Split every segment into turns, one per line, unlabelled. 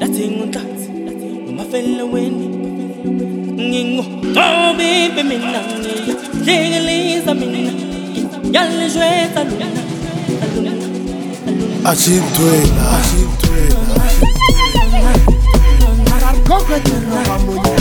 Nothing on that. My fellow win. Oh, baby, me
na. Legally, I mean. Yalla, jouet, aluna. Aluna. Aluna. Achintwena. Achintwena. La.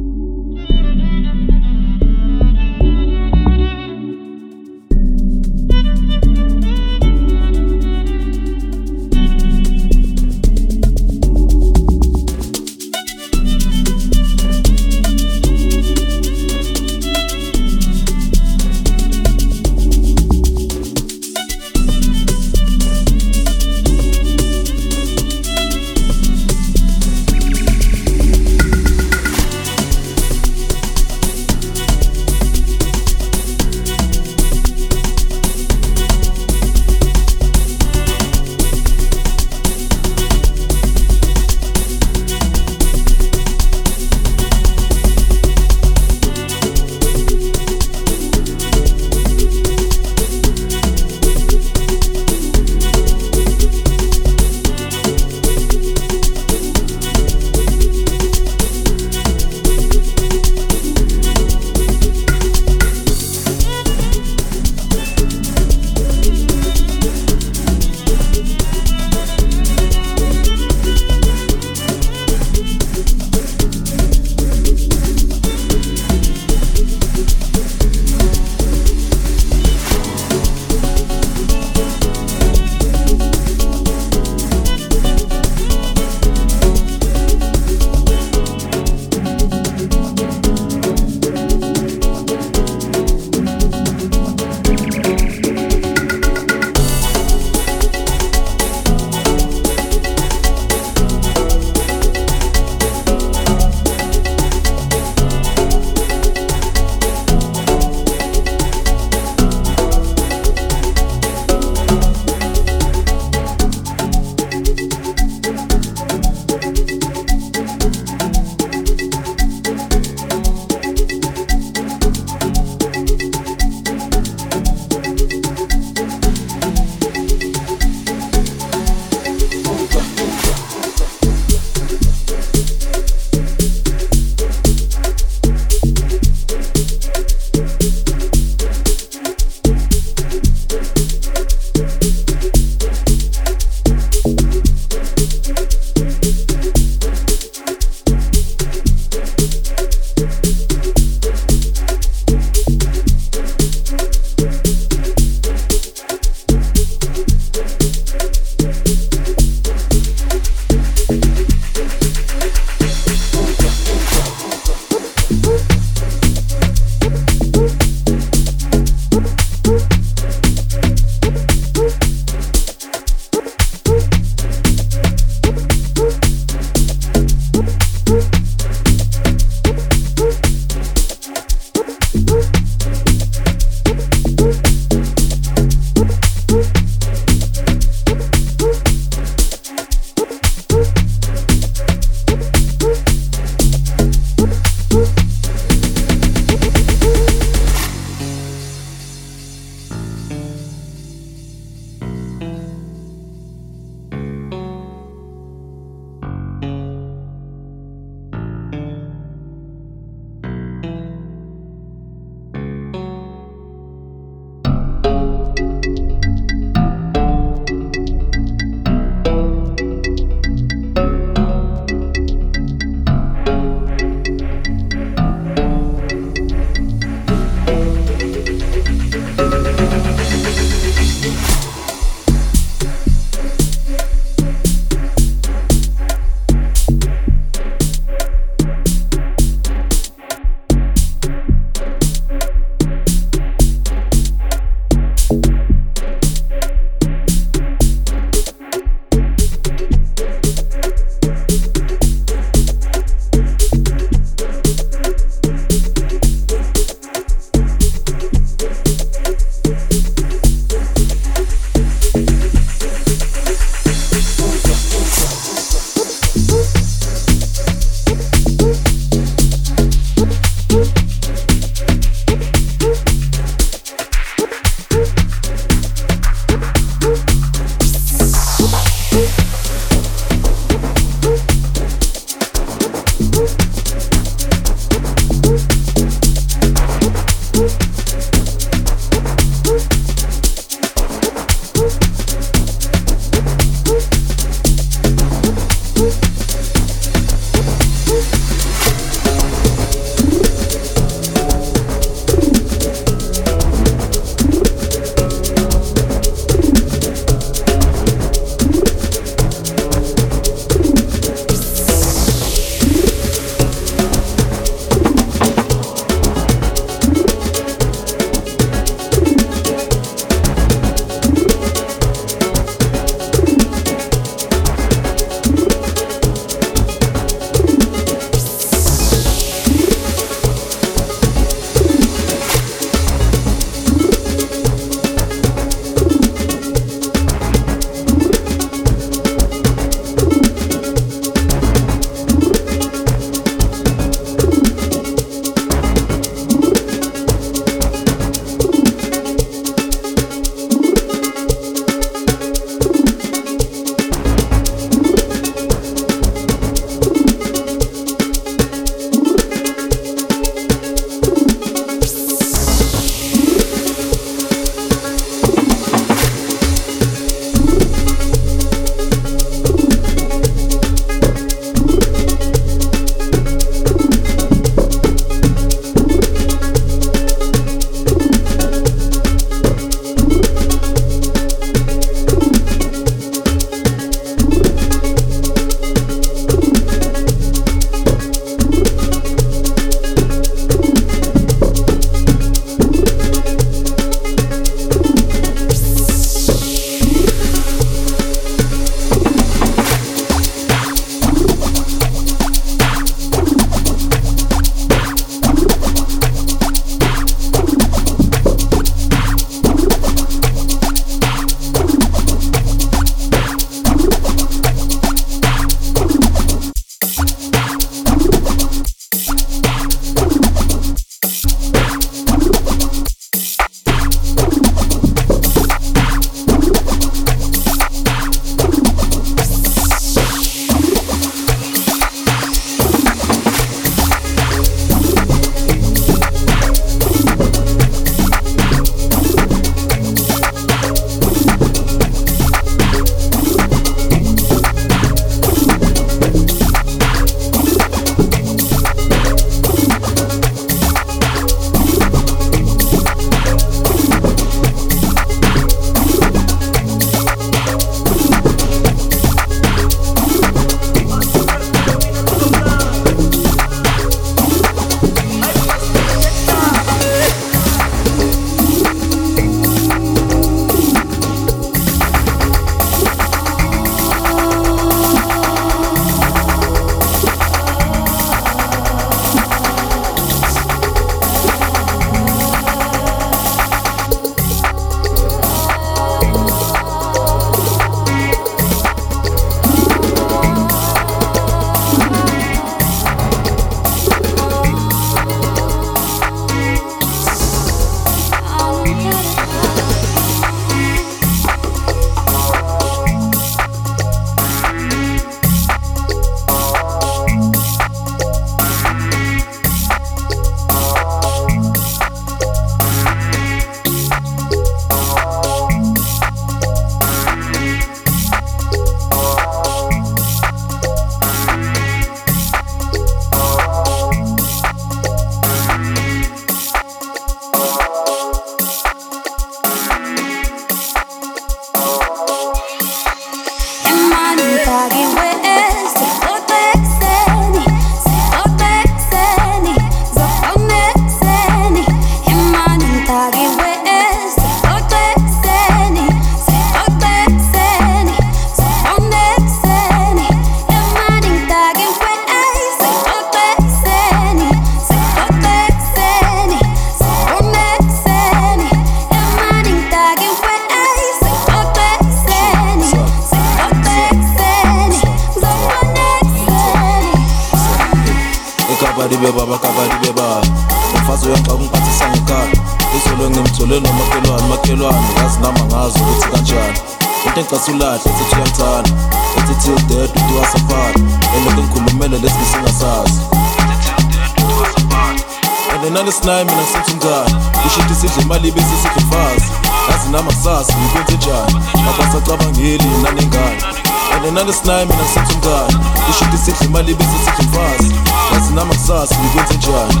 ngicale nalesi9 mina sithi njani? Kushinto sidle imali bese sidle mfazi yazi namasasi ngikwenze njani? Abasacabangeli nanengane ngicale nalesi9 mina sithi njani? Kushinto sidle imali bese sidle mfazi yazi namasasi ngikwenze njani?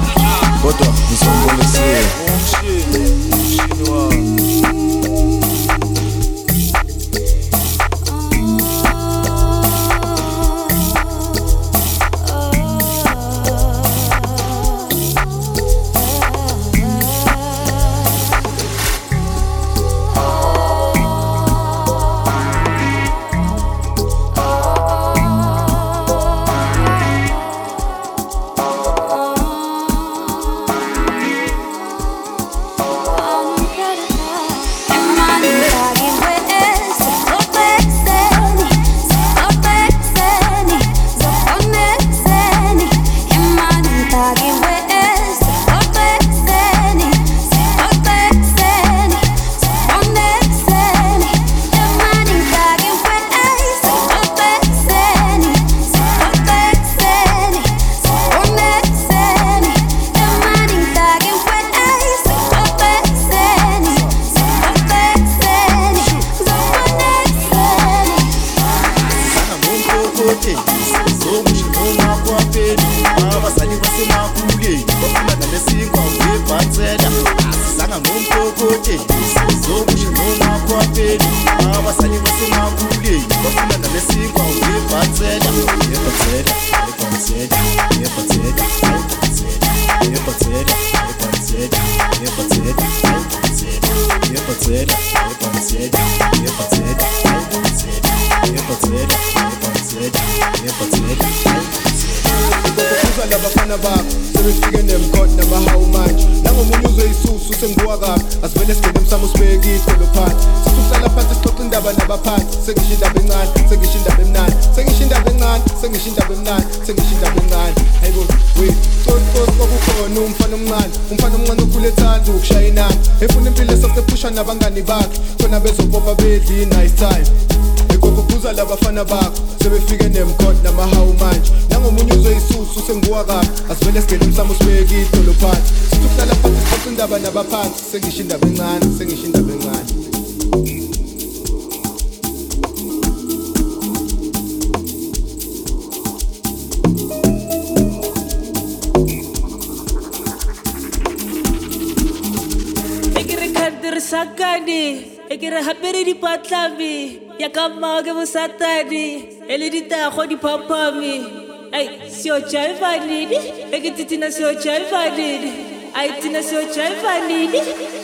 Kodwa ngizombona ekuseni umshini umshini wami.
Kuza labafana bakho sebefike nemgodi namahawu manje nangomunye uzoyisusu sengiwa kabi asivele singene emsamo sibeke idolo phansi sisuhlala phansi sixoxa indaba nabaphansi sengisho indaba encane sengisho indaba emnani sengisho indaba encane sengisho indaba emnani sengisho indaba encane hayibo we cocosi kwakukhona umfana omncane umfana omncane okhule ethanda ukushaya inani efuna impilo esasephusha nabangani bakhe khona bezobopha bedli nice time ekokophuza labafana bakho sebefike nemgodi namahawu manje. Nangomunye uzoyisusu sengiwa kabi asivele singene emsamo sibeke idolo phansi sithi ukuhlala phansi sixoxa indaba nabaphansi sengisho indaba encane sengisho indaba encane.
E ekere gape re dipatlame yaka mmao ke bosatane e le ditago diphaphame ai seo jaefa nene e ke tithina seo jaefa nene ai thina seo jaefa nene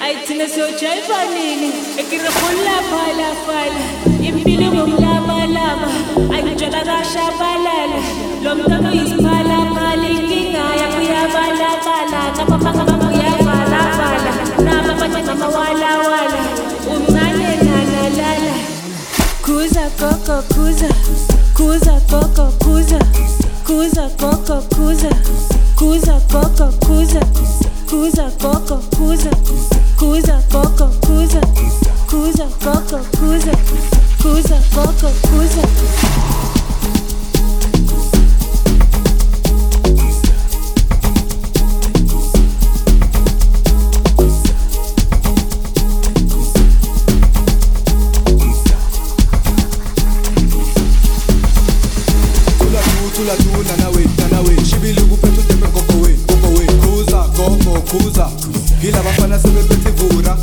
ai thina seo jaefa nene e ke re golafalafala impile bomlamalama aitjona kashabalala lo mntano isiphalaphala inkinga yakuyabalabala kapapakapapa kuza kuza kuza kuza kuza kuza
Tula tula nawe nawe. Shibili kuphetha utembe ngokoweni ngokoweni Khuza gogo khuza Hila bafana sebephethe ivura.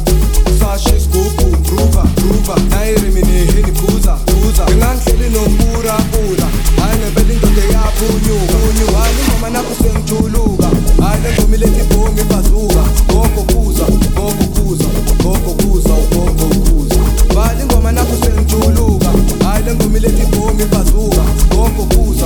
Sashe scoop groova groova Nayirimi neheni khuza khuza Ngingandleli nopura pura Hayi ngempela indoda yapunyuka Unyuka hayi ingoma nakho sengijuluka Hayi le ngoma iletha ibhongi ibazuka. Gogo khuza gogo khuza gogo khuza gogo khuza Bali ingoma nakho sengijuluka Hayi le ngoma iletha ibhongi ibazuka. Gogo
khuza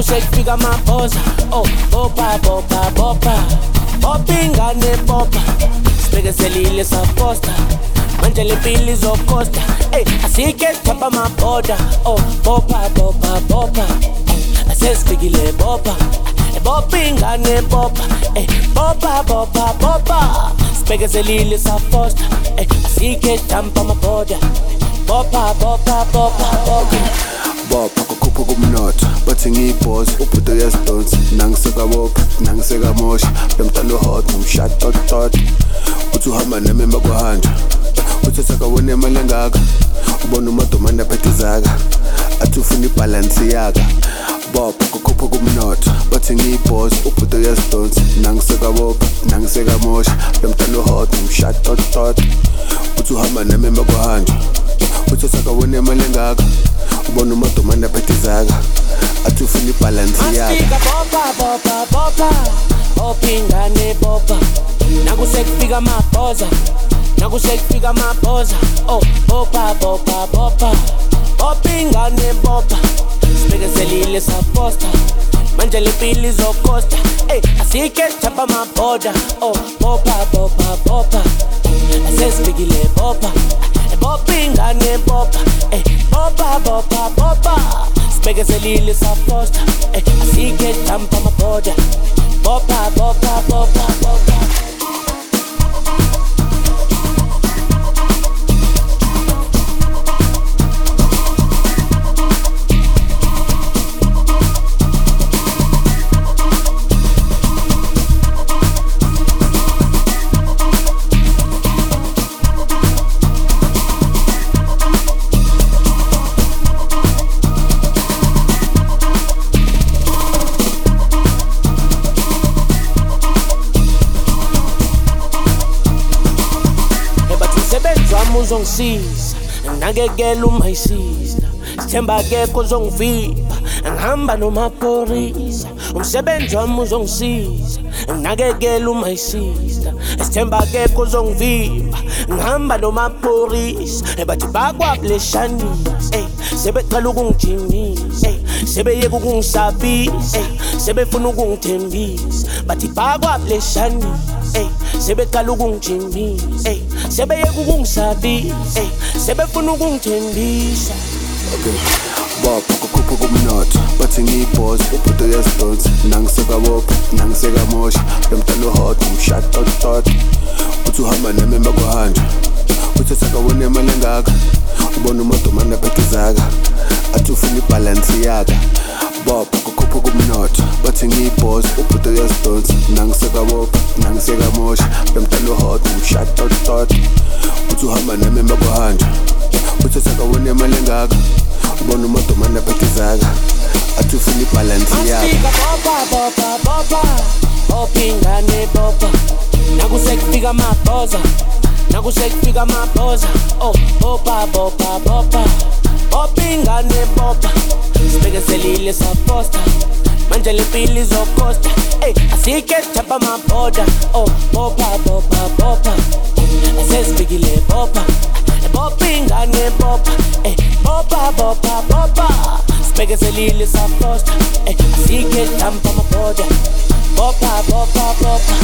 Kusek piga mapoza oh bopa bopa bopa opingane bopa sibekezelile saposta manje le pili zokosta ey asike thapa maboda oh bopa bopa bopa asesifikile bopa bopa ingane bopa ey bopa bopa bopa sibekezelile saposta ey asike thampa maboda bopa bopa bopa bopa
bopha kukhupha kumnotho bathi ngiyibhozi ubhudo uyazidonsa. Nangisekabopha nangisekamosha bemtala uhot nomshatotot uthi uhamba nami emva kwahanjwa uthatha kawona imali engaka. Ubona umadomane aphethe izaka. Athi ufuna ibhalansi yaka. Bopha kukhupha kumnotho bathi ngiyibhozi ubhudo uyazidonsa. Nangisekabopha nangisekamosha bemtala uhot nomshatotot uthi uhamba nami emva kwahanjwa uthatha kawona imali engaka. Ubona umadomane aphethe izaka athi ufuna ibhalansi yaka
Masifika boba boba boba bopha ingane boba. Nakusekufika amabhoza nakusekufika amabhoza. Oh boba boba boba. Bopha ingane boba. Sibekezelile saposta manje le mpilo izokosta. Ey asike sithapha amabhoda. Oh boba boba boba. Asesifikile boba. Bopha ingane boba. Megazeli, listen first. Eh, I see get down from a border. Bopa, bopa, bopa. Uzongisiza nginakekela uma isiza. Sithemba akekho uzongivipha ngihamba nomapholisa umsebenzi wami uzongisiza nginakekela uma isiza. Sister esithemba akekho uzongivimba ngihamba nomapurisa bathi bakwabuleshanisa ey sebeqala ukungijimisa ey sebeyeka ukungisabisa ey sebefuna ukungithembisa. Bathi bakwabuleshanisa ey sebeqala ukungijimisa ey sebeyeka ukungisabisa ey sebefuna ukungithembisa.
Bopha kukhupha kumnotho bathi ngiyibhozi ubhudo yasidonsi nangisekabopha nangisekamosha. Lo mntana uhot umshatotot uthi uhamba nami emakwahanja uthi sakabona imali engaka. Ubona umodomane aphethe izaka athi ufuna ibhalansi yaka bopha kukhupha kumnotho. Bathi ngiyibhozi ubhudo yasidonsi nangisekabopha nangisekamosha mntana uhot umshatotot uthi uhamba nami emakwahanja uthi sakabona imali engaka. Ubona umodomane aphethe izaka athi ufuna ibhalansi
bopa nakusekufika amabhoza. Oh bopa bopa bopa bopa ingane bopa sibekezelile saposta manje le mpilo izokosta ey asike sithapha amabhoda oh bopa bopa bopa asesifikile bopa bopa ingane bopa ey bopa bopa bopa sibekezelile saposta ey asike sithapha amabhoda bopa bopa bopa